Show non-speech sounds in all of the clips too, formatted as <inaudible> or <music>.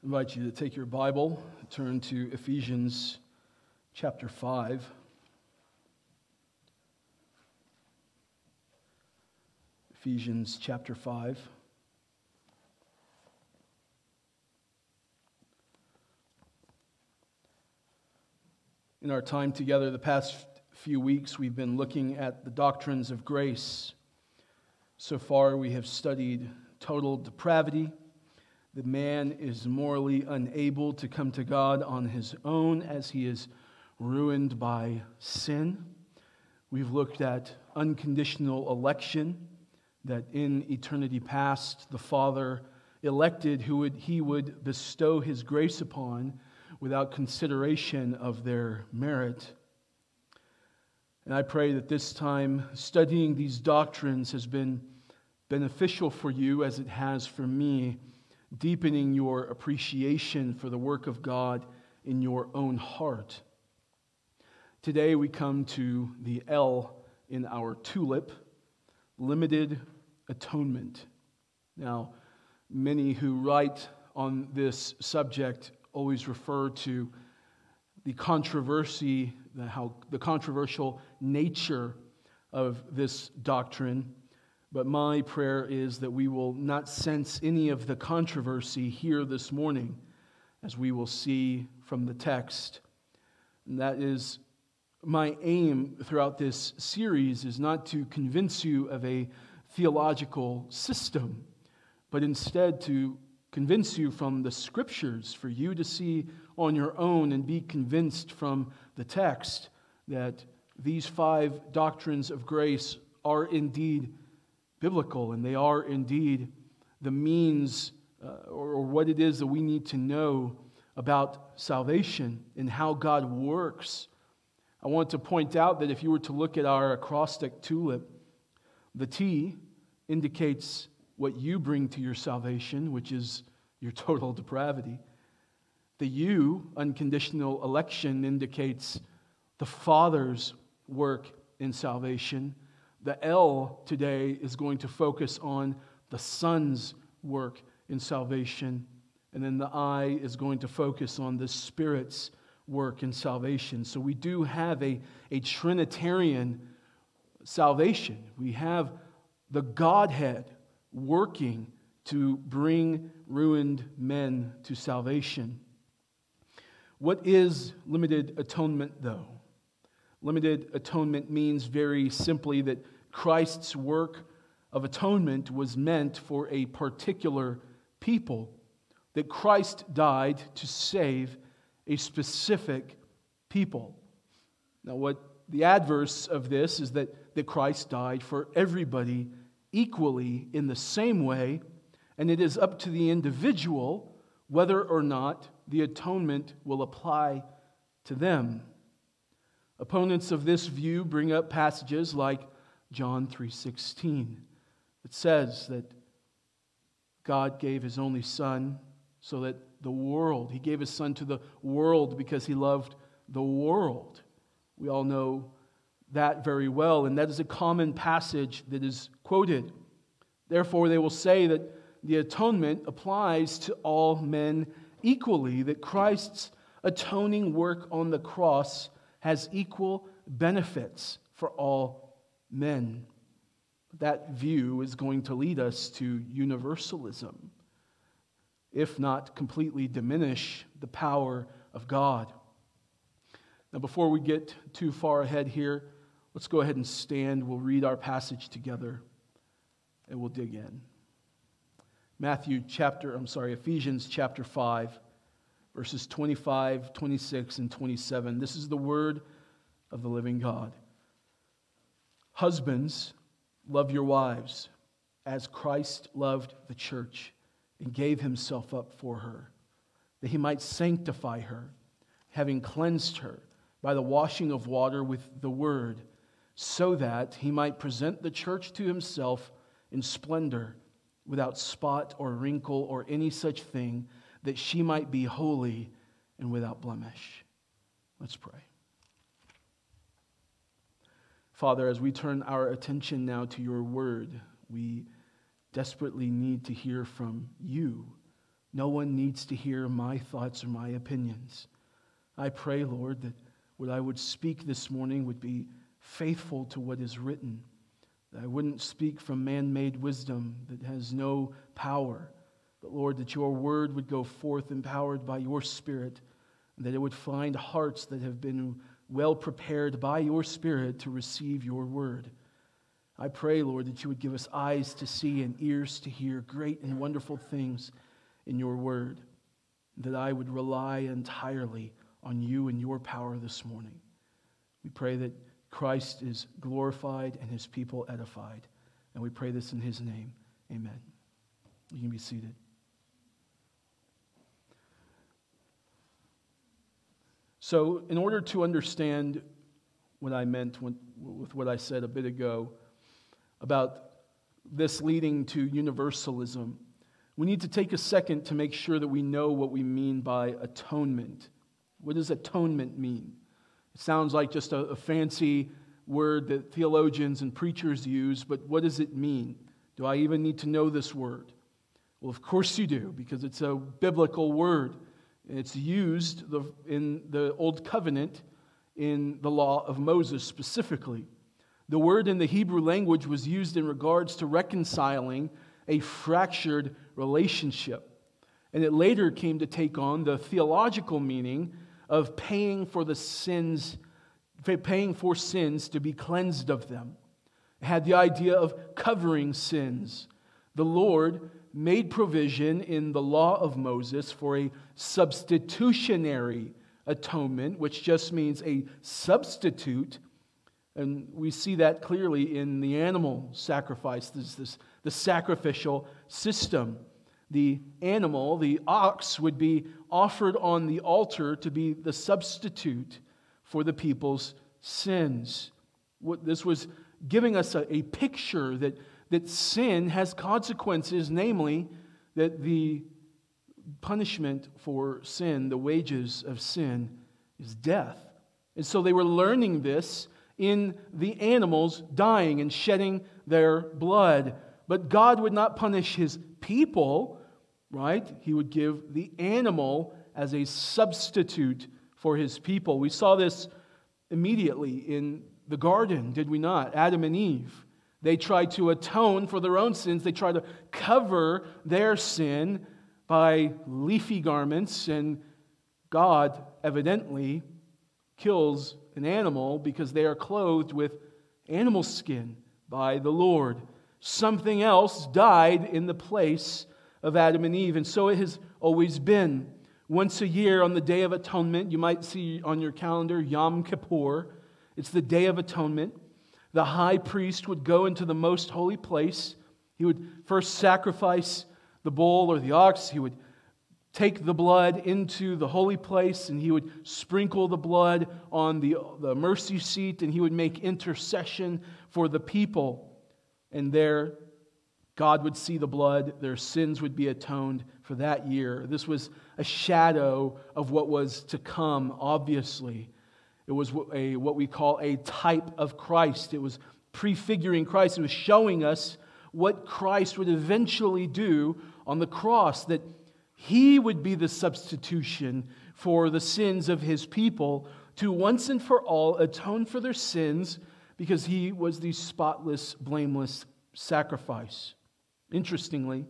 I invite you to take your Bible, turn to Ephesians chapter 5. Ephesians chapter 5. In our time together the past few weeks, we've been looking at the doctrines of grace. So far, we have studied total depravity. The man is morally unable to come to God on his own as he is ruined by sin. We've looked at unconditional election, that in eternity past, the Father elected who would, he would bestow his grace upon without consideration of their merit. And I pray that this time studying these doctrines has been beneficial for you as it has for me, deepening your appreciation for the work of God in your own heart. Today we come to the L in our tulip, limited atonement. Now, many who write on this subject always refer to the controversy, the, how, the controversial nature of this doctrine. But my prayer is that we will not sense any of the controversy here this morning, as we will see from the text. And that is my aim throughout this series is not to convince you of a theological system, but instead to convince you from the scriptures, for you to see on your own and be convinced from the text that these five doctrines of grace are indeed biblical and they are indeed the means uh, or, or what it is that we need to know about salvation and how God works. I want to point out that if you were to look at our acrostic tulip, the T indicates what you bring to your salvation, which is your total depravity. The U, unconditional election, indicates the Father's work in salvation. The L today is going to focus on the Son's work in salvation. And then the I is going to focus on the Spirit's work in salvation. So we do have a, a Trinitarian salvation. We have the Godhead working to bring ruined men to salvation. What is limited atonement, though? Limited atonement means very simply that Christ's work of atonement was meant for a particular people, that Christ died to save a specific people. Now, what the adverse of this is that, that Christ died for everybody equally in the same way, and it is up to the individual whether or not the atonement will apply to them. Opponents of this view bring up passages like John 3:16. It says that God gave his only son so that the world, he gave his son to the world because he loved the world. We all know that very well, and that is a common passage that is quoted. Therefore, they will say that the atonement applies to all men equally, that Christ's atoning work on the cross has equal benefits for all men. That view is going to lead us to universalism, if not completely diminish the power of God. Now, before we get too far ahead here, let's go ahead and stand. We'll read our passage together and we'll dig in. Matthew chapter, I'm sorry, Ephesians chapter 5 verses 25, 26, and 27. This is the word of the living God. Husbands, love your wives as Christ loved the church and gave himself up for her, that he might sanctify her, having cleansed her by the washing of water with the word, so that he might present the church to himself in splendor, without spot or wrinkle or any such thing that she might be holy and without blemish. Let's pray. Father, as we turn our attention now to your word, we desperately need to hear from you No one needs to hear my thoughts or my opinions. I pray, Lord, that what I would speak this morning would be faithful to what is written. That I wouldn't speak from man made wisdom that has no power, but Lord, that your word would go forth empowered by your Spirit, and that it would find hearts that have been well prepared by your Spirit to receive your word. I pray, Lord, that you would give us eyes to see and ears to hear great and wonderful things in your word, that I would rely entirely on you and your power this morning. We pray that Christ is glorified and his people edified. And we pray this in his name. Amen. You can be seated. So, in order to understand what I meant with what I said a bit ago about this leading to universalism, we need to take a second to make sure that we know what we mean by atonement. What does atonement mean? It sounds like just a, a fancy word that theologians and preachers use, but what does it mean? Do I even need to know this word? Well, of course you do, because it's a biblical word. It's used in the Old Covenant in the law of Moses specifically. The word in the Hebrew language was used in regards to reconciling a fractured relationship. And it later came to take on the theological meaning of paying for the sins, paying for sins to be cleansed of them. It had the idea of covering sins. The Lord made provision in the law of Moses for a substitutionary atonement, which just means a substitute. And we see that clearly in the animal sacrifice, this, this, the sacrificial system. The animal, the ox, would be offered on the altar to be the substitute for the people's sins. What this was giving us a, a picture that that sin has consequences, namely, that the punishment for sin, the wages of sin, is death. And so they were learning this in the animals dying and shedding their blood. But God would not punish his people, right? He would give the animal as a substitute for his people. We saw this immediately in the garden, did we not? Adam and Eve. They try to atone for their own sins. They try to cover their sin by leafy garments, and God evidently kills an animal because they are clothed with animal skin by the Lord. Something else died in the place of Adam and Eve, and so it has always been. Once a year on the Day of Atonement, you might see on your calendar Yom Kippur. It's the Day of Atonement the high priest would go into the most holy place. He would first sacrifice the bull or the ox. He would take the blood into the holy place and he would sprinkle the blood on the, the mercy seat and he would make intercession for the people. And there, God would see the blood, their sins would be atoned for that year. This was a shadow of what was to come, obviously. It was a, what we call a type of Christ. It was prefiguring Christ. It was showing us what Christ would eventually do on the cross, that he would be the substitution for the sins of his people to once and for all atone for their sins because he was the spotless, blameless sacrifice. Interestingly,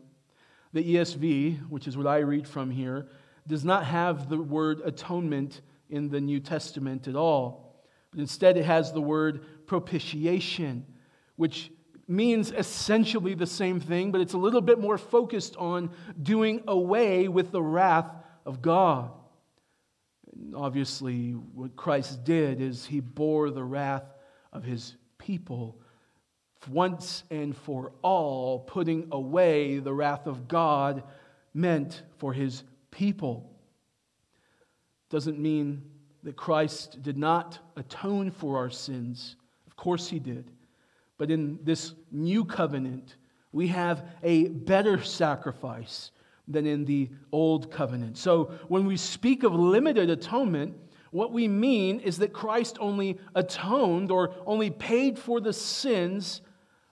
the ESV, which is what I read from here, does not have the word atonement in the New Testament at all. But instead, it has the word propitiation, which means essentially the same thing, but it's a little bit more focused on doing away with the wrath of God. And obviously, what Christ did is he bore the wrath of his people once and for all, putting away the wrath of God meant for his people doesn't mean that Christ did not atone for our sins. Of course, he did. But in this new covenant, we have a better sacrifice than in the old covenant. So when we speak of limited atonement, what we mean is that Christ only atoned or only paid for the sins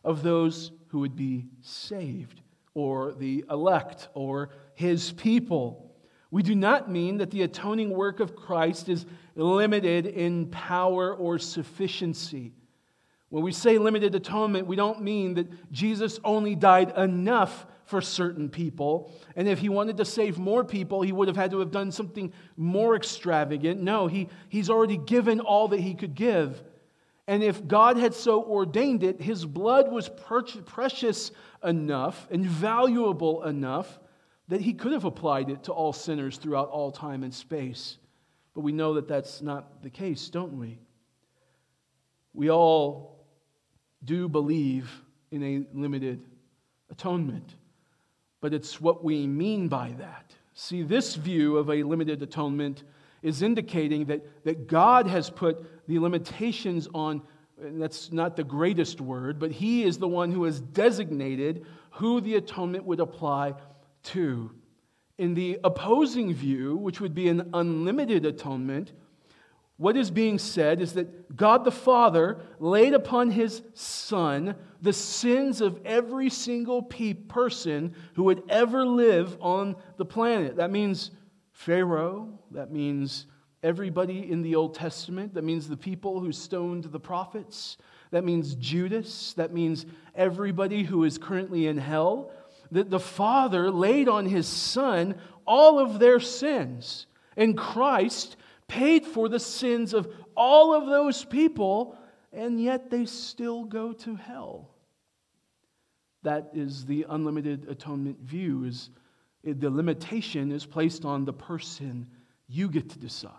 of those who would be saved. or the elect or his people. We do not mean that the atoning work of Christ is limited in power or sufficiency. When we say limited atonement, we don't mean that Jesus only died enough for certain people. And if he wanted to save more people, he would have had to have done something more extravagant. No, he, he's already given all that he could give. And if God had so ordained it, his blood was precious enough and valuable enough that he could have applied it to all sinners throughout all time and space. But we know that that's not the case, don't we? We all do believe in a limited atonement, but it's what we mean by that. See, this view of a limited atonement is indicating that, that God has put the limitations on, that's not the greatest word, but He is the one who has designated who the atonement would apply to. In the opposing view, which would be an unlimited atonement, what is being said is that God the Father laid upon his Son the sins of every single person who would ever live on the planet. That means Pharaoh, that means everybody in the Old Testament, that means the people who stoned the prophets, that means Judas, that means everybody who is currently in hell. That the Father laid on his Son all of their sins. And Christ paid for the sins of all of those people, and yet they still go to hell. That is the unlimited atonement view. Is the limitation is placed on the person. You get to decide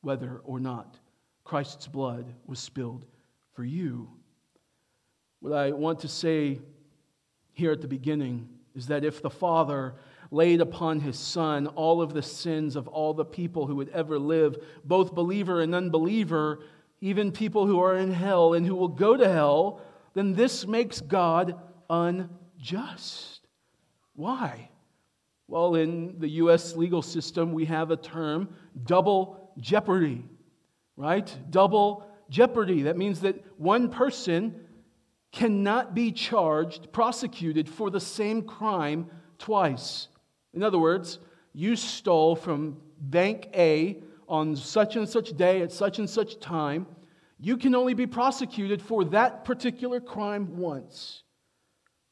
whether or not Christ's blood was spilled for you. What I want to say here at the beginning is that if the Father laid upon his Son all of the sins of all the people who would ever live, both believer and unbeliever, even people who are in hell and who will go to hell, then this makes God unjust. Why? Well, in the U.S. legal system, we have a term double jeopardy, right? Double jeopardy. That means that one person cannot be charged, prosecuted for the same crime twice. In other words, you stole from bank A on such and such day at such and such time. You can only be prosecuted for that particular crime once.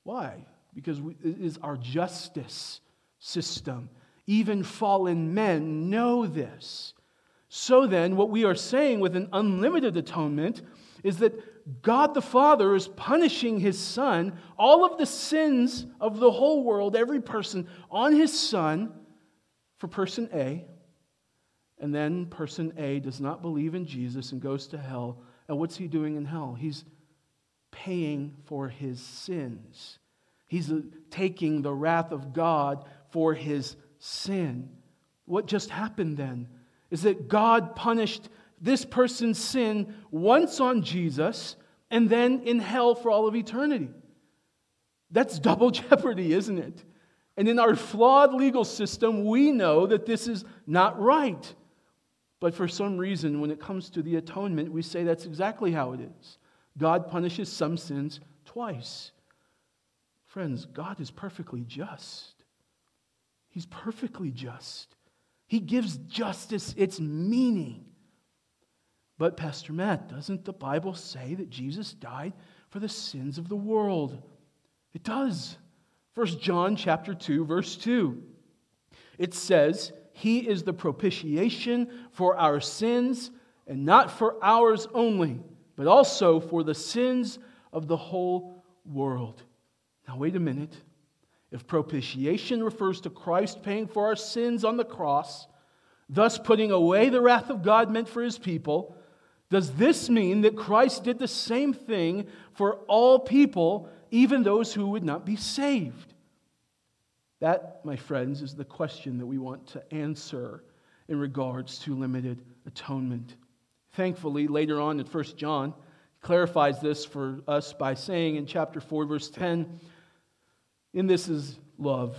Why? Because it is our justice system. Even fallen men know this. So then, what we are saying with an unlimited atonement is that God the Father is punishing his Son, all of the sins of the whole world, every person, on his Son for person A. And then person A does not believe in Jesus and goes to hell. And what's he doing in hell? He's paying for his sins. He's taking the wrath of God for his sin. What just happened then is that God punished this person's sin once on Jesus and then in hell for all of eternity. That's double <laughs> jeopardy, isn't it? And in our flawed legal system, we know that this is not right. But for some reason, when it comes to the atonement, we say that's exactly how it is. God punishes some sins twice. Friends, God is perfectly just. He's perfectly just. He gives justice its meaning. But, Pastor Matt, doesn't the Bible say that Jesus died for the sins of the world? It does. 1 John chapter 2, verse 2. It says, He is the propitiation for our sins, and not for ours only, but also for the sins of the whole world. Now, wait a minute. If propitiation refers to Christ paying for our sins on the cross, thus putting away the wrath of God meant for his people, does this mean that Christ did the same thing for all people, even those who would not be saved? That, my friends, is the question that we want to answer in regards to limited atonement. Thankfully, later on in 1 John, clarifies this for us by saying in chapter 4, verse 10, in this is love,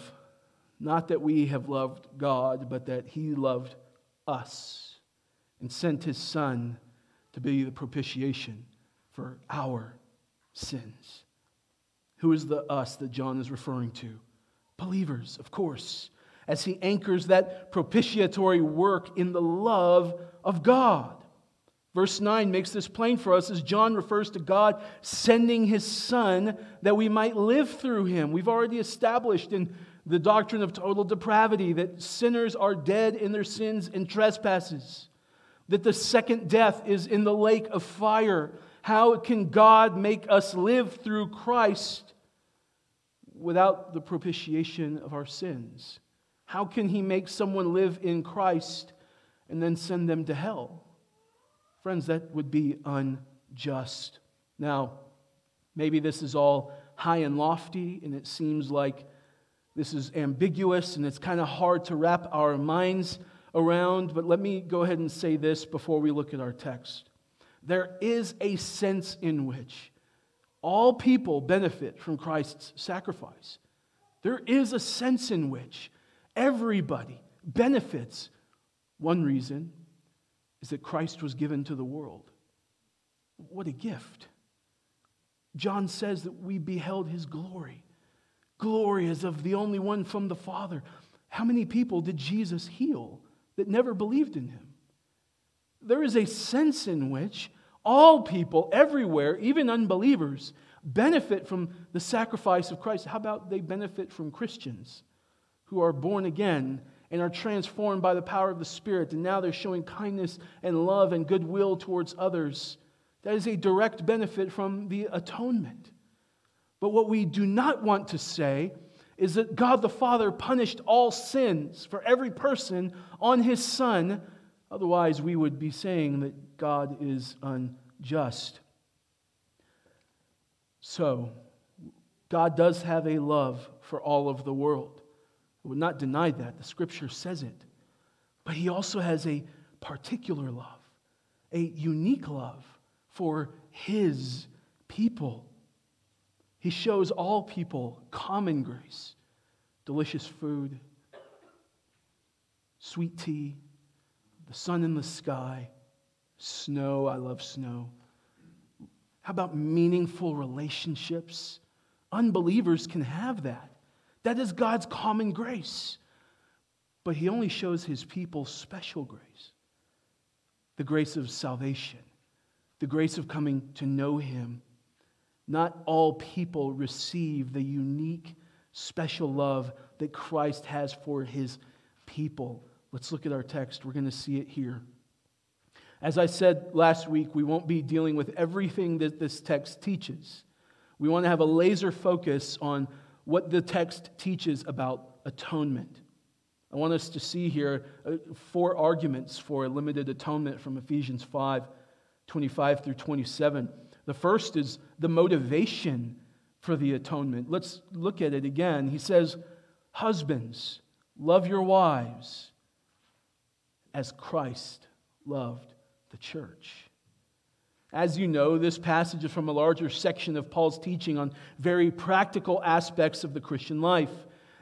not that we have loved God, but that He loved us and sent His Son to be the propitiation for our sins. Who is the us that John is referring to? Believers, of course, as he anchors that propitiatory work in the love of God. Verse 9 makes this plain for us as John refers to God sending his Son that we might live through him. We've already established in the doctrine of total depravity that sinners are dead in their sins and trespasses, that the second death is in the lake of fire. How can God make us live through Christ without the propitiation of our sins? How can he make someone live in Christ and then send them to hell? Friends, that would be unjust. Now, maybe this is all high and lofty, and it seems like this is ambiguous and it's kind of hard to wrap our minds around, but let me go ahead and say this before we look at our text. There is a sense in which all people benefit from Christ's sacrifice. There is a sense in which everybody benefits. One reason is that Christ was given to the world. What a gift. John says that we beheld his glory. Glory as of the only one from the Father. How many people did Jesus heal that never believed in him? There is a sense in which all people everywhere, even unbelievers, benefit from the sacrifice of Christ. How about they benefit from Christians who are born again and are transformed by the power of the Spirit, and now they're showing kindness and love and goodwill towards others. That is a direct benefit from the atonement. But what we do not want to say is that God the Father punished all sins for every person on his Son. Otherwise, we would be saying that God is unjust. So, God does have a love for all of the world. I would not deny that. The scripture says it. But he also has a particular love, a unique love for his people. He shows all people common grace, delicious food, sweet tea, the sun in the sky, snow. I love snow. How about meaningful relationships? Unbelievers can have that. That is God's common grace. But He only shows His people special grace the grace of salvation, the grace of coming to know Him. Not all people receive the unique, special love that Christ has for His people. Let's look at our text. We're going to see it here. As I said last week, we won't be dealing with everything that this text teaches. We want to have a laser focus on what the text teaches about atonement. I want us to see here uh, four arguments for a limited atonement from Ephesians 5 25 through 27. The first is the motivation for the atonement. Let's look at it again. He says, Husbands, love your wives as Christ loved the church. As you know, this passage is from a larger section of Paul's teaching on very practical aspects of the Christian life.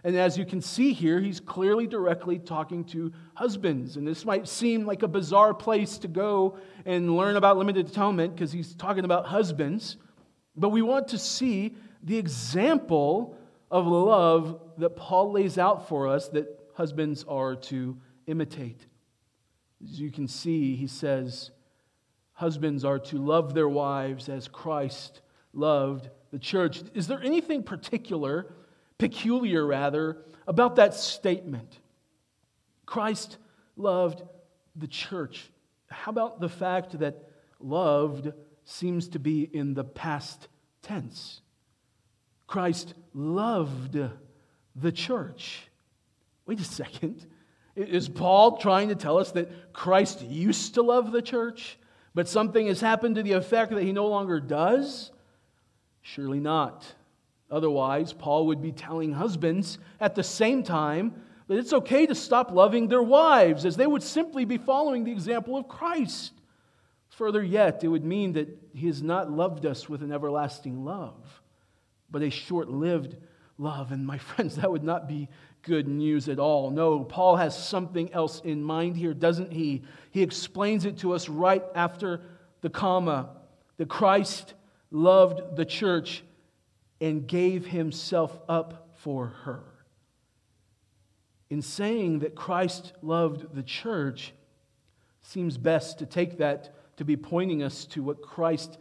And as you can see here, he's clearly directly talking to husbands. And this might seem like a bizarre place to go and learn about limited atonement because he's talking about husbands. But we want to see the example of love that Paul lays out for us that husbands are to imitate. As you can see, he says, Husbands are to love their wives as Christ loved the church. Is there anything particular, peculiar rather, about that statement? Christ loved the church. How about the fact that loved seems to be in the past tense? Christ loved the church. Wait a second. Is Paul trying to tell us that Christ used to love the church? But something has happened to the effect that he no longer does? Surely not. Otherwise, Paul would be telling husbands at the same time that it's okay to stop loving their wives, as they would simply be following the example of Christ. Further yet, it would mean that he has not loved us with an everlasting love, but a short lived love. And my <laughs> friends, that would not be good news at all. No, Paul has something else in mind here, doesn't he? He explains it to us right after the comma that Christ loved the church and gave himself up for her. In saying that Christ loved the church, seems best to take that to be pointing us to what Christ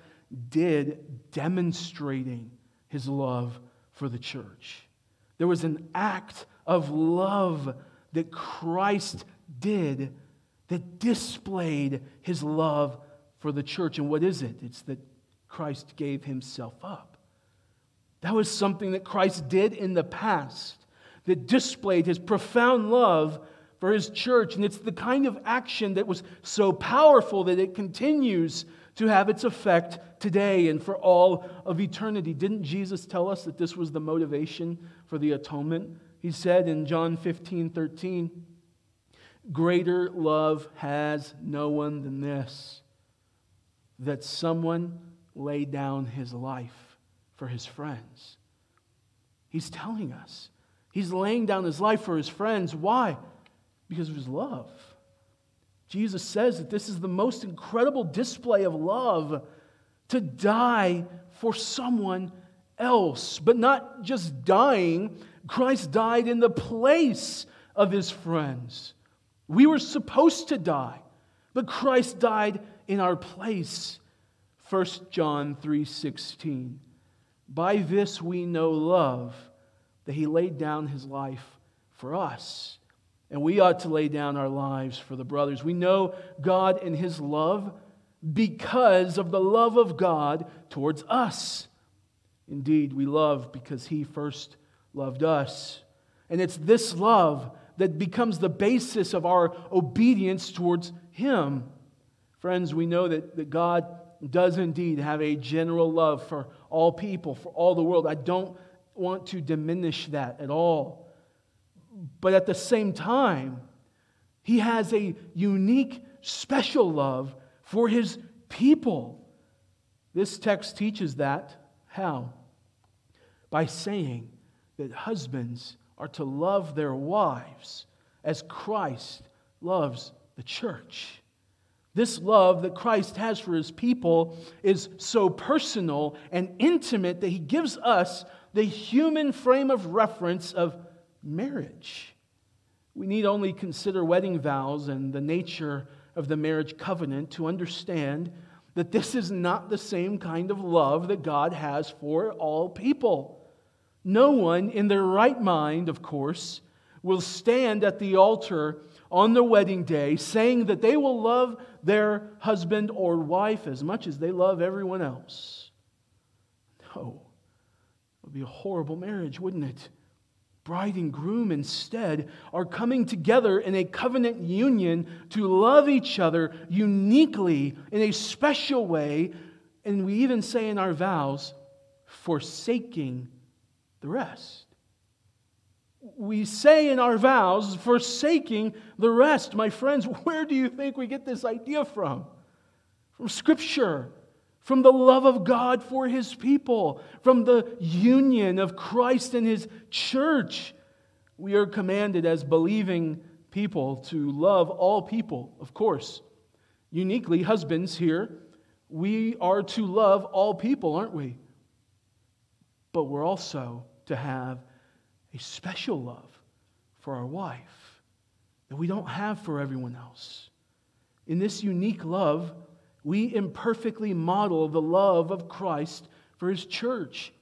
did, demonstrating his love for the church. There was an act of love that Christ did that displayed his love for the church. And what is it? It's that Christ gave himself up. That was something that Christ did in the past that displayed his profound love for his church. And it's the kind of action that was so powerful that it continues to have its effect today and for all of eternity. Didn't Jesus tell us that this was the motivation for the atonement? He said in John 15 13, Greater love has no one than this, that someone lay down his life for his friends. He's telling us. He's laying down his life for his friends. Why? Because of his love. Jesus says that this is the most incredible display of love to die for someone else. But not just dying, Christ died in the place of his friends. We were supposed to die, but Christ died in our place. 1 John 3:16 By this we know love that he laid down his life for us and we ought to lay down our lives for the brothers. We know God and His love because of the love of God towards us. Indeed, we love because He first loved us. And it's this love that becomes the basis of our obedience towards Him. Friends, we know that, that God does indeed have a general love for all people, for all the world. I don't want to diminish that at all. But at the same time, he has a unique, special love for his people. This text teaches that. How? By saying that husbands are to love their wives as Christ loves the church. This love that Christ has for his people is so personal and intimate that he gives us the human frame of reference of marriage. We need only consider wedding vows and the nature of the marriage covenant to understand that this is not the same kind of love that God has for all people. No one in their right mind, of course, will stand at the altar on their wedding day saying that they will love their husband or wife as much as they love everyone else. No. It would be a horrible marriage, wouldn't it? Bride and groom instead are coming together in a covenant union to love each other uniquely in a special way. And we even say in our vows, forsaking the rest. We say in our vows, forsaking the rest. My friends, <laughs> where do you think we get this idea from? From Scripture from the love of God for his people, from the union of Christ and his church. We are commanded as believing people to love all people, of course. Uniquely, husbands here, we are to love all people, aren't we? But we're also to have a special love for our wife that we don't have for everyone else. In this unique love, we imperfectly model the love of Christ for his church.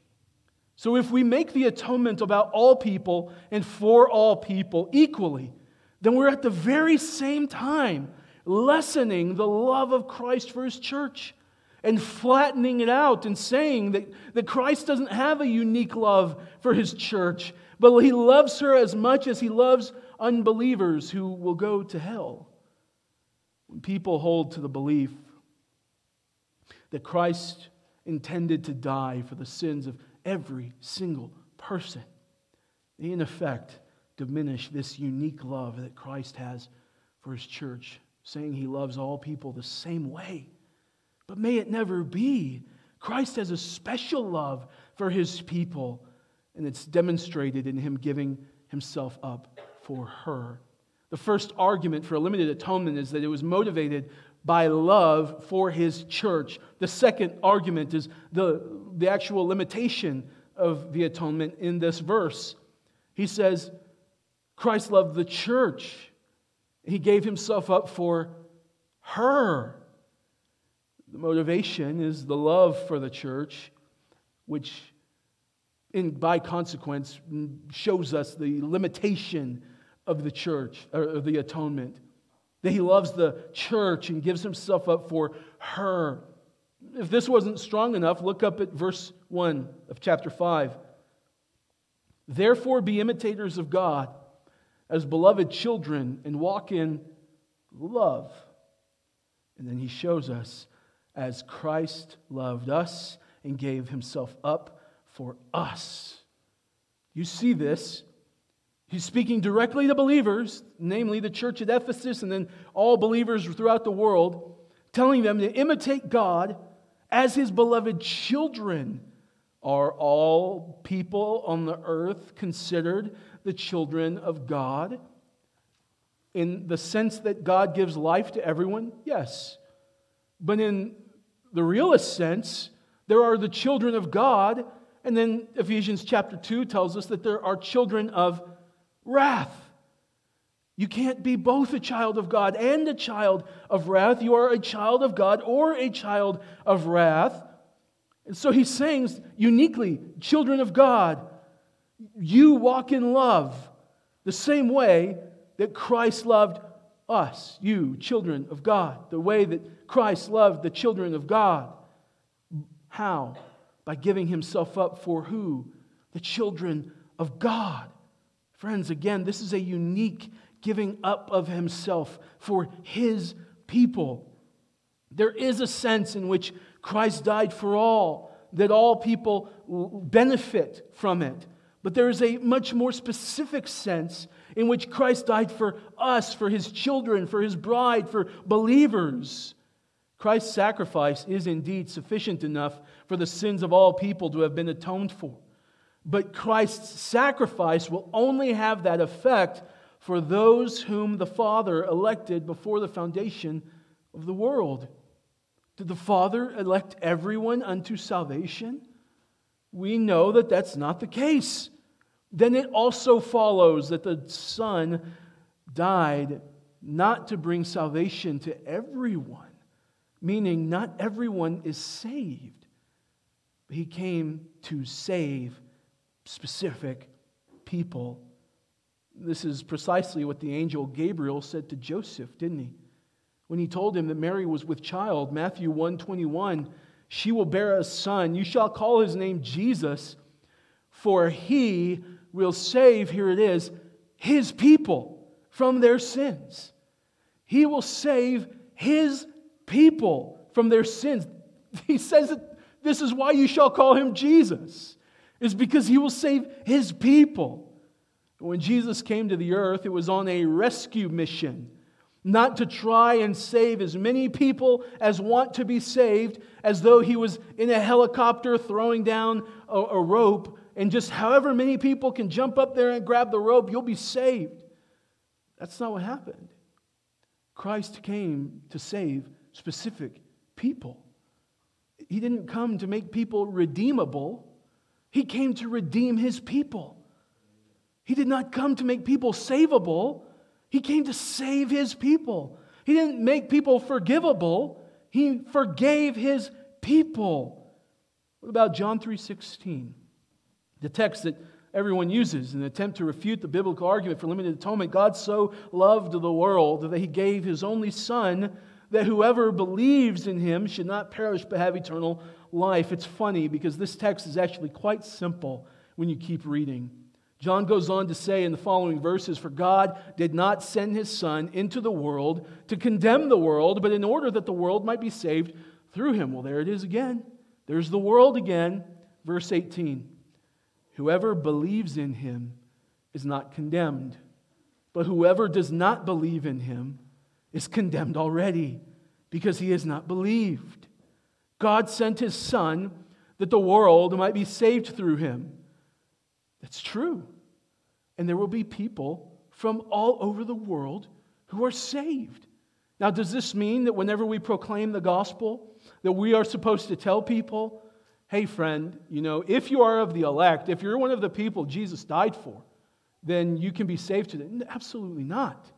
So if we make the atonement about all people and for all people equally, then we're at the very same time lessening the love of Christ for his church and flattening it out and saying that, that Christ doesn't have a unique love for his church, but he loves her as much as he loves unbelievers who will go to hell. When people hold to the belief that Christ intended to die for the sins of every single person. They, in effect, diminish this unique love that Christ has for his church, saying he loves all people the same way. But may it never be. Christ has a special love for his people, and it's demonstrated in him giving himself up for her. The first argument for a limited atonement is that it was motivated by love for his church. The second argument is the, the actual limitation of the atonement in this verse. He says, Christ loved the church. He gave himself up for her. The motivation is the love for the church, which, in, by consequence, shows us the limitation of the church, or the atonement. That he loves the church and gives himself up for her. If this wasn't strong enough, look up at verse 1 of chapter 5. Therefore, be imitators of God as beloved children and walk in love. And then he shows us as Christ loved us and gave himself up for us. You see this. He's speaking directly to believers, namely the church at Ephesus and then all believers throughout the world, telling them to imitate God as his beloved children. Are all people on the earth considered the children of God? In the sense that God gives life to everyone? Yes. But in the realist sense, there are the children of God, and then Ephesians chapter 2 tells us that there are children of wrath. You can't be both a child of God and a child of wrath. You are a child of God or a child of wrath. And so he sings uniquely, children of God, you walk in love the same way that Christ loved us, you, children of God, the way that Christ loved the children of God. How? By giving himself up for who? The children of God. Friends, again, this is a unique giving up of himself for his people. There is a sense in which Christ died for all, that all people benefit from it. But there is a much more specific sense in which Christ died for us, for his children, for his bride, for believers. Christ's sacrifice is indeed sufficient enough for the sins of all people to have been atoned for. But Christ's sacrifice will only have that effect for those whom the Father elected before the foundation of the world. Did the Father elect everyone unto salvation? We know that that's not the case then it also follows that the Son died not to bring salvation to everyone, meaning not everyone is saved. He came to save specific people. This is precisely what the angel Gabriel said to Joseph, didn't he? When he told him that Mary was with child, Matthew 121, she will bear a son, you shall call his name Jesus, for he will save, here it is, his people from their sins. He will save his people from their sins. <laughs> He says that this is why you shall call him Jesus, is because he will save his people. When Jesus came to the earth, it was on a rescue mission, not to try and save as many people as want to be saved, as though he was in a helicopter throwing down a, a rope and just however many people can jump up there and grab the rope, you'll be saved. That's not what happened. Christ came to save specific people. He didn't come to make people redeemable, He came to redeem His people. He did not come to make people savable, He came to save His people. He didn't make people forgivable, He forgave His people. What about John 3 16? The text that everyone uses in an attempt to refute the biblical argument for limited atonement God so loved the world that he gave his only Son, that whoever believes in him should not perish but have eternal life. It's funny because this text is actually quite simple when you keep reading. John goes on to say in the following verses For God did not send his Son into the world to condemn the world, but in order that the world might be saved through him. Well, there it is again. There's the world again. Verse 18. Whoever believes in him is not condemned, but whoever does not believe in him is condemned already because he has not believed. God sent his Son that the world might be saved through him. That's true. And there will be people from all over the world who are saved. Now, does this mean that whenever we proclaim the gospel, that we are supposed to tell people hey, friend, you know, if you are of the elect, if you're one of the people Jesus died for, then you can be saved today. Absolutely not.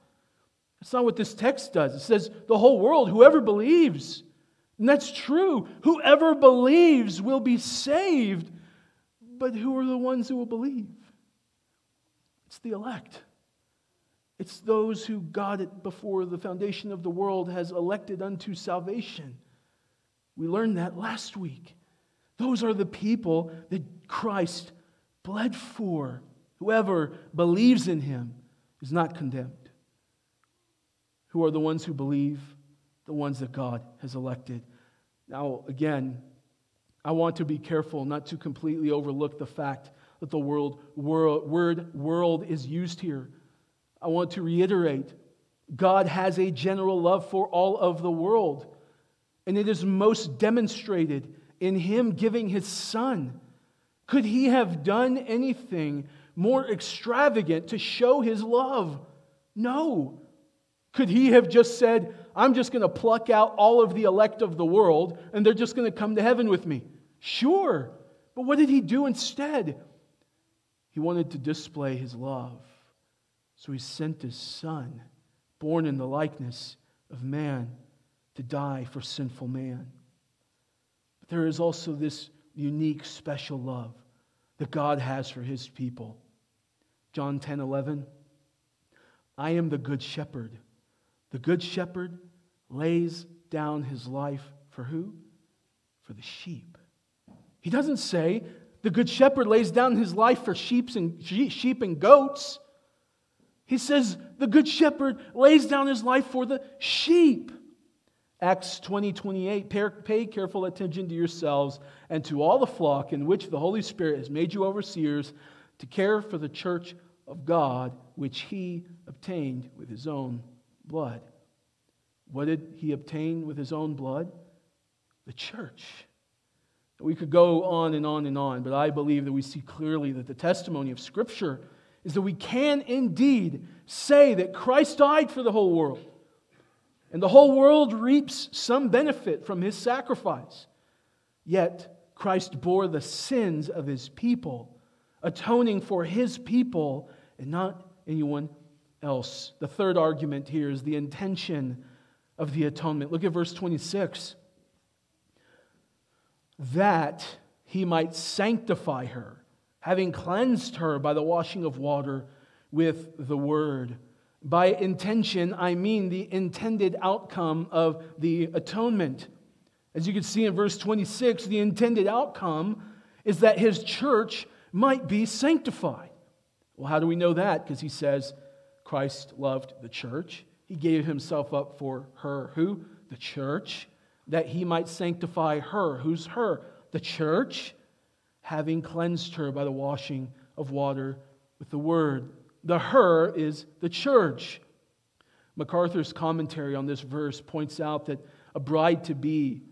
That's not what this text does. It says the whole world, whoever believes. And that's true. Whoever believes will be saved. But who are the ones who will believe? It's the elect. It's those who God, before the foundation of the world, has elected unto salvation. We learned that last week. Those are the people that Christ bled for. Whoever believes in him is not condemned. Who are the ones who believe? The ones that God has elected. Now, again, I want to be careful not to completely overlook the fact that the world, world, word world is used here. I want to reiterate God has a general love for all of the world, and it is most demonstrated in Him giving His Son. Could He have done anything more extravagant to show His love? No. Could He have just said, I'm just going to pluck out all of the elect of the world and they're just going to come to heaven with me? Sure. But what did He do instead? He wanted to display His love. So He sent His Son, born in the likeness of man, to die for sinful man. But there is also this unique, special love that God has for his people. John 10 11. I am the good shepherd. The good shepherd lays down his life for who? For the sheep. He doesn't say the good shepherd lays down his life for sheep and, sheep and goats. He says the good shepherd lays down his life for the sheep. Acts 20, 28, pay careful attention to yourselves and to all the flock in which the Holy Spirit has made you overseers to care for the church of God, which he obtained with his own blood. What did he obtain with his own blood? The church. We could go on and on and on, but I believe that we see clearly that the testimony of Scripture is that we can indeed say that Christ died for the whole world and the whole world reaps some benefit from his sacrifice. Yet Christ bore the sins of his people, atoning for his people and not anyone else. The third argument here is the intention of the atonement. Look at verse 26. That he might sanctify her, having cleansed her by the washing of water with the word by intention, I mean the intended outcome of the atonement. As you can see in verse 26, the intended outcome is that his church might be sanctified. Well, how do we know that? Because he says Christ loved the church. He gave himself up for her. Who? The church. That he might sanctify her. Who's her? The church, having cleansed her by the washing of water with the word. The her is the church. MacArthur's commentary on this verse points out that a bride to be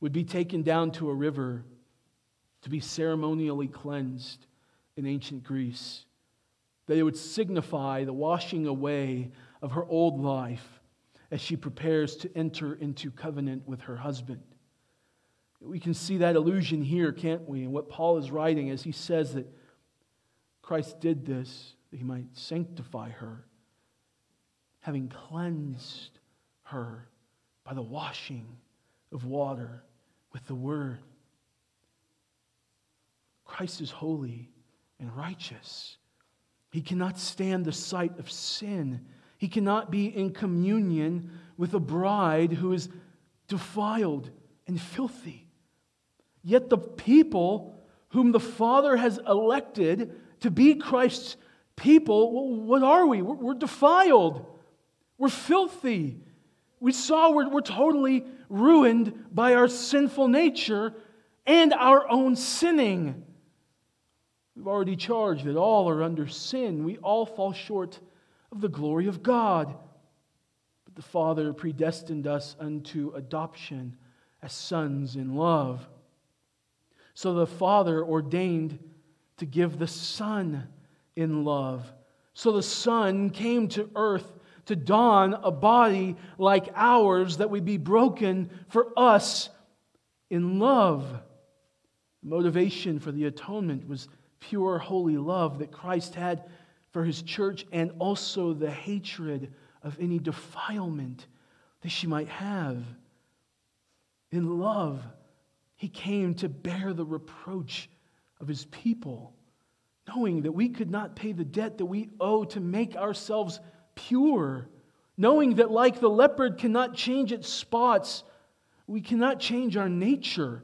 would be taken down to a river to be ceremonially cleansed in ancient Greece. That it would signify the washing away of her old life as she prepares to enter into covenant with her husband. We can see that illusion here, can't we? And what Paul is writing as he says that Christ did this that he might sanctify her, having cleansed her by the washing of water with the word. Christ is holy and righteous. He cannot stand the sight of sin. He cannot be in communion with a bride who is defiled and filthy. Yet the people whom the Father has elected to be Christ's people, what are we? We're, defiled. We're filthy. We saw we're, we're totally ruined by our sinful nature and our own sinning. We've already charged that all are under sin. We all fall short of the glory of God. But the Father predestined us unto adoption as sons in love. So the Father ordained to give the Son in love. So the Son came to earth to don a body like ours that would be broken for us in love. The motivation for the atonement was pure, holy love that Christ had for his church and also the hatred of any defilement that she might have. In love, he came to bear the reproach of his people, knowing that we could not pay the debt that we owe to make ourselves pure, knowing that, like the leopard cannot change its spots, we cannot change our nature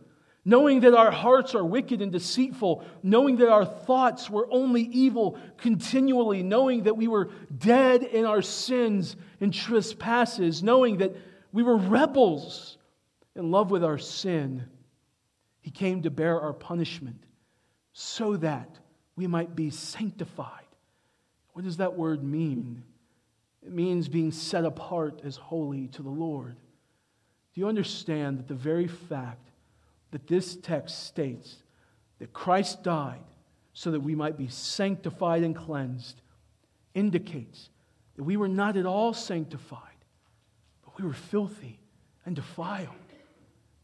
knowing that our hearts are wicked and deceitful, knowing that our thoughts were only evil continually, knowing that we were dead in our sins and trespasses, knowing that we were rebels in love with our sin. He came to bear our punishment so that we might be sanctified. What does that word mean? It means being set apart as holy to the Lord. Do you understand that the very fact that this text states that Christ died so that we might be sanctified and cleansed indicates that we were not at all sanctified, but we were filthy and defiled.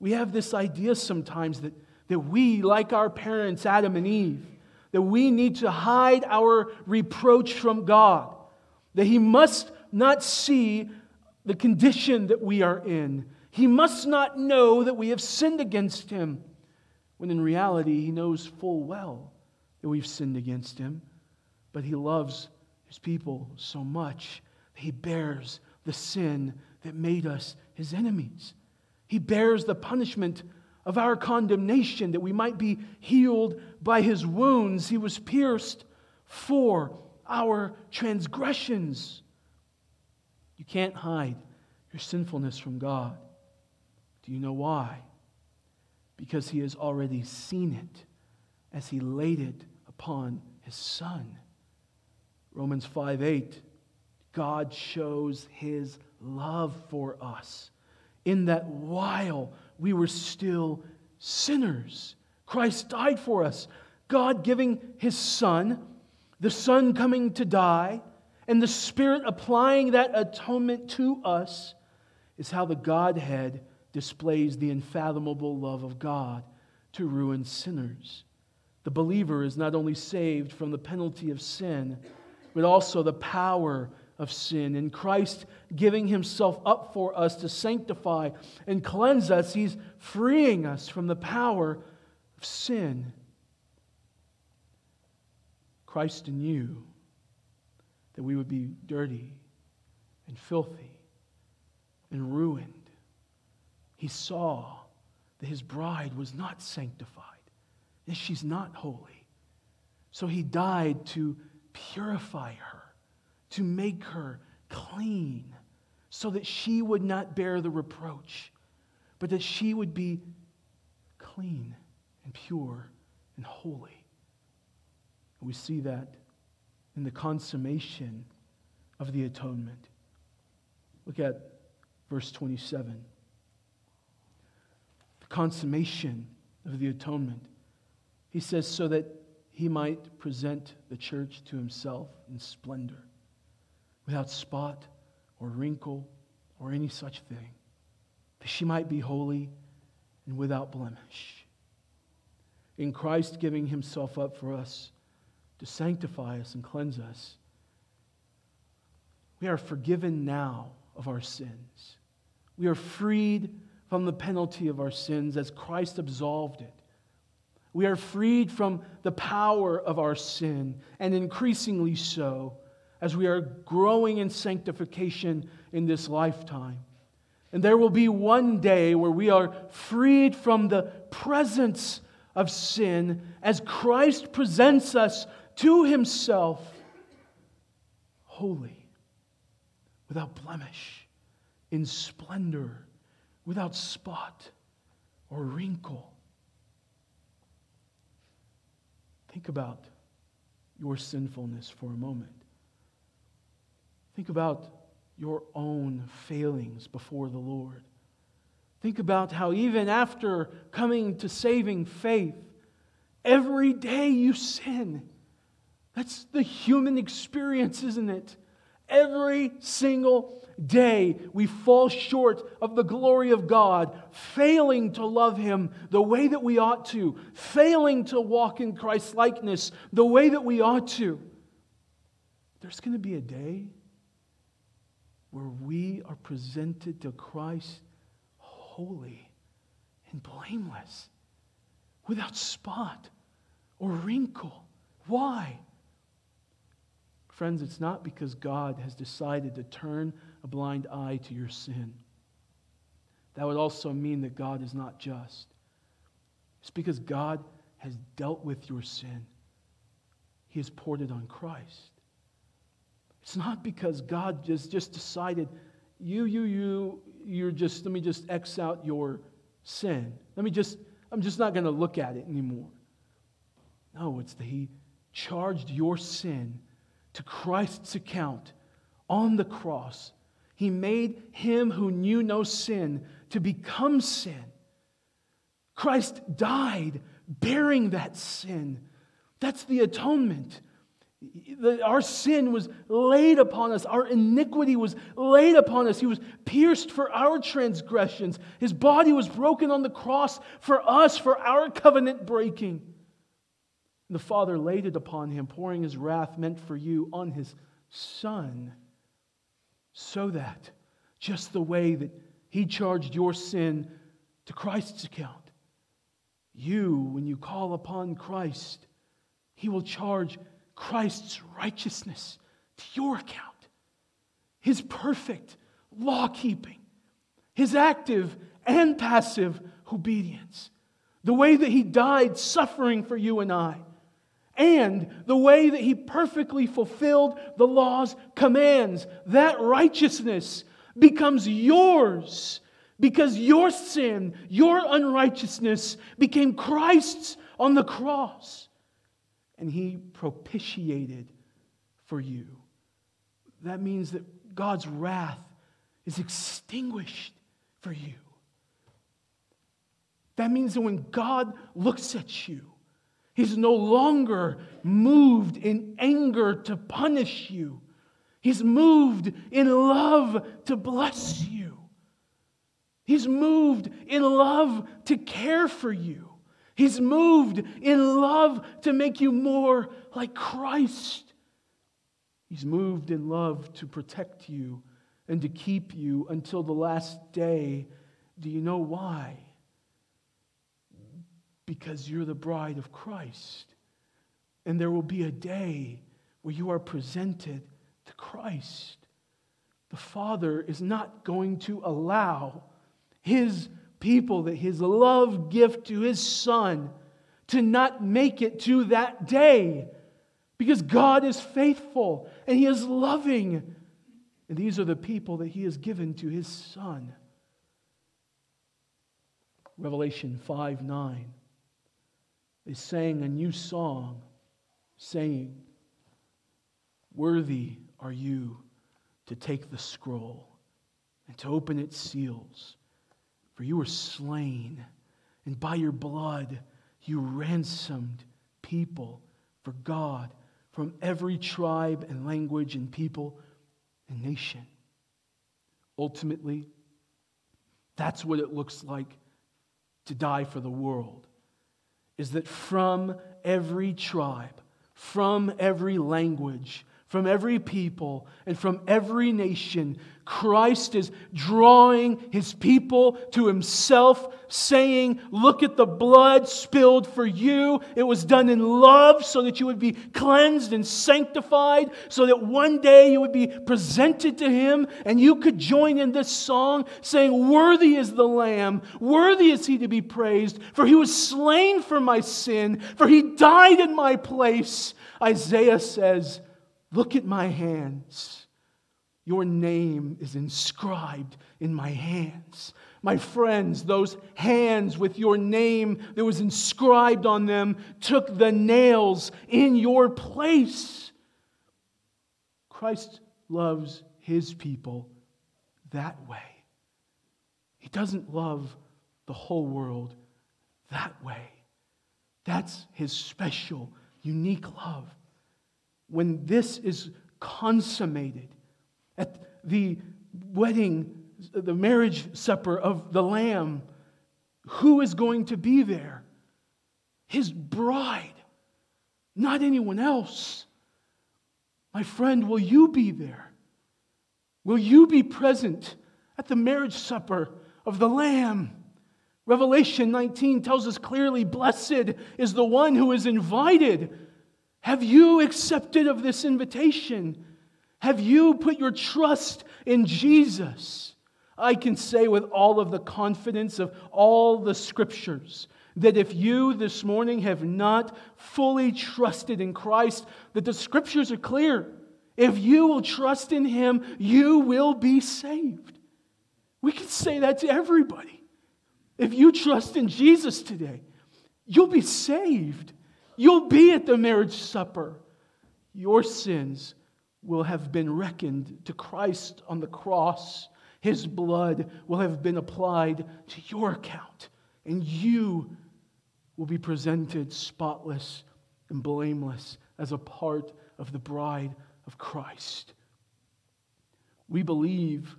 We have this idea sometimes that, that we, like our parents, Adam and Eve, that we need to hide our reproach from God, that He must not see the condition that we are in, he must not know that we have sinned against him, when in reality, he knows full well that we've sinned against him. But he loves his people so much that he bears the sin that made us his enemies. He bears the punishment of our condemnation that we might be healed by his wounds. He was pierced for our transgressions. You can't hide your sinfulness from God. Do you know why? Because he has already seen it as he laid it upon his son. Romans 5 8, God shows his love for us in that while we were still sinners, Christ died for us. God giving his son, the son coming to die, and the Spirit applying that atonement to us is how the Godhead displays the unfathomable love of God to ruin sinners. The believer is not only saved from the penalty of sin, but also the power of sin. In Christ giving himself up for us to sanctify and cleanse us, he's freeing us from the power of sin. Christ in you, that we would be dirty and filthy and ruined he saw that his bride was not sanctified, that she's not holy. So he died to purify her, to make her clean, so that she would not bear the reproach, but that she would be clean and pure and holy. And we see that in the consummation of the atonement. Look at verse 27 consummation of the atonement. He says, so that he might present the church to himself in splendor, without spot or wrinkle or any such thing, that she might be holy and without blemish. In Christ giving himself up for us to sanctify us and cleanse us, we are forgiven now of our sins. We are freed from the penalty of our sins as Christ absolved it. We are freed from the power of our sin, and increasingly so as we are growing in sanctification in this lifetime. And there will be one day where we are freed from the presence of sin as Christ presents us to himself holy, without blemish, in splendor without spot or wrinkle. Think about your sinfulness for a moment. Think about your own failings before the Lord. Think about how, even after coming to saving faith, every day you sin. That's the human experience, isn't it? Every single day, we fall short of the glory of God, failing to love Him the way that we ought to, failing to walk in Christ's likeness the way that we ought to. There's going to be a day where we are presented to Christ holy and blameless, without spot or wrinkle. Why? Friends, it's not because God has decided to turn a blind eye to your sin. That would also mean that God is not just. It's because God has dealt with your sin, He has poured it on Christ. It's not because God just, just decided, you, you, you, you're just, let me just X out your sin. Let me just, I'm just not going to look at it anymore. No, it's that He charged your sin to Christ's account on the cross. He made him who knew no sin to become sin. Christ died bearing that sin. That's the atonement. Our sin was laid upon us. Our iniquity was laid upon us. He was pierced for our transgressions. His body was broken on the cross for us, for our covenant breaking. The Father laid it upon him, pouring his wrath meant for you on his Son, so that just the way that he charged your sin to Christ's account, you, when you call upon Christ, he will charge Christ's righteousness to your account. His perfect law keeping, his active and passive obedience, the way that he died suffering for you and I and the way that he perfectly fulfilled the law's commands. That righteousness becomes yours because your sin, your unrighteousness became Christ's on the cross. And he propitiated for you. That means that God's wrath is extinguished for you. That means that when God looks at you, He's no longer moved in anger to punish you. He's moved in love to bless you. He's moved in love to care for you. He's moved in love to make you more like Christ. He's moved in love to protect you and to keep you until the last day. Do you know why? Because you're the bride of Christ. And there will be a day where you are presented to Christ. The Father is not going to allow His people, that His love gift to His Son, to not make it to that day because God is faithful and He is loving. And these are the people that He has given to His Son. Revelation 5 9 they sang a new song, saying, Worthy are you to take the scroll and to open its seals, for you were slain, and by your blood you ransomed people for God from every tribe and language and people and nation. Ultimately, that's what it looks like to die for the world is that from every tribe, from every language, from every people, and from every nation, Christ is drawing his people to himself, saying, Look at the blood spilled for you. It was done in love so that you would be cleansed and sanctified, so that one day you would be presented to him and you could join in this song saying, Worthy is the Lamb, worthy is he to be praised, for he was slain for my sin, for he died in my place. Isaiah says, Look at my hands. Your name is inscribed in my hands. My friends, those hands with your name that was inscribed on them took the nails in your place. Christ loves his people that way. He doesn't love the whole world that way. That's his special, unique love. When this is consummated, at the wedding, the marriage supper of the Lamb, who is going to be there? His bride, not anyone else. My friend, will you be there? Will you be present at the marriage supper of the Lamb? Revelation 19 tells us clearly Blessed is the one who is invited. Have you accepted of this invitation? Have you put your trust in Jesus? I can say with all of the confidence of all the scriptures that if you this morning have not fully trusted in Christ, that the scriptures are clear. If you will trust in Him, you will be saved. We can say that to everybody. If you trust in Jesus today, you'll be saved. You'll be at the marriage supper. Your sins will have been reckoned to Christ on the cross. His blood will have been applied to your account, and you will be presented spotless and blameless as a part of the bride of Christ. We believe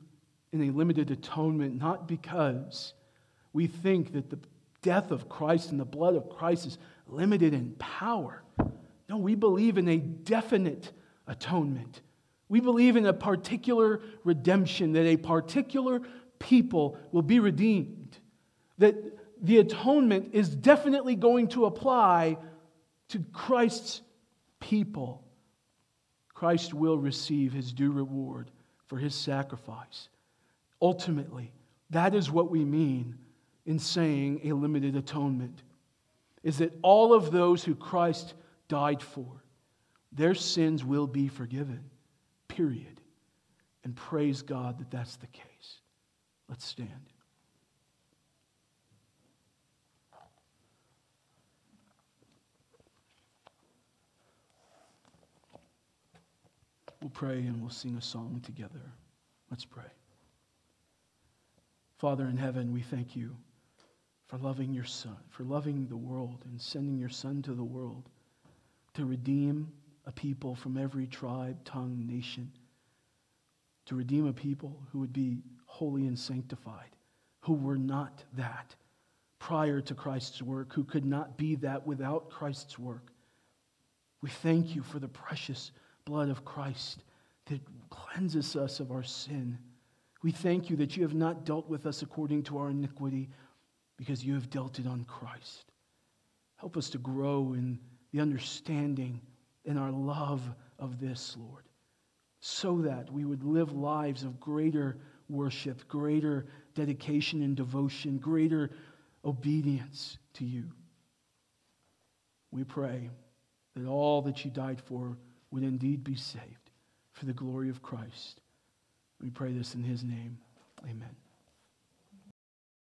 in a limited atonement not because we think that the death of Christ and the blood of Christ is limited in power. No, we believe in a definite atonement. We believe in a particular redemption, that a particular people will be redeemed. That the atonement is definitely going to apply to Christ's people. Christ will receive his due reward for his sacrifice. Ultimately, that is what we mean in saying a limited atonement is that all of those who Christ died for, their sins will be forgiven. Period. And praise God that that's the case. Let's stand. We'll pray and we'll sing a song together. Let's pray. Father in heaven, we thank you for loving your Son, for loving the world and sending your Son to the world to redeem a people from every tribe, tongue, nation, to redeem a people who would be holy and sanctified, who were not that prior to Christ's work, who could not be that without Christ's work. We thank you for the precious blood of Christ that cleanses us of our sin. We thank you that you have not dealt with us according to our iniquity because you have dealt it on Christ. Help us to grow in the understanding and our love of this, Lord, so that we would live lives of greater worship, greater dedication and devotion, greater obedience to you. We pray that all that you died for would indeed be saved for the glory of Christ. We pray this in his name. Amen.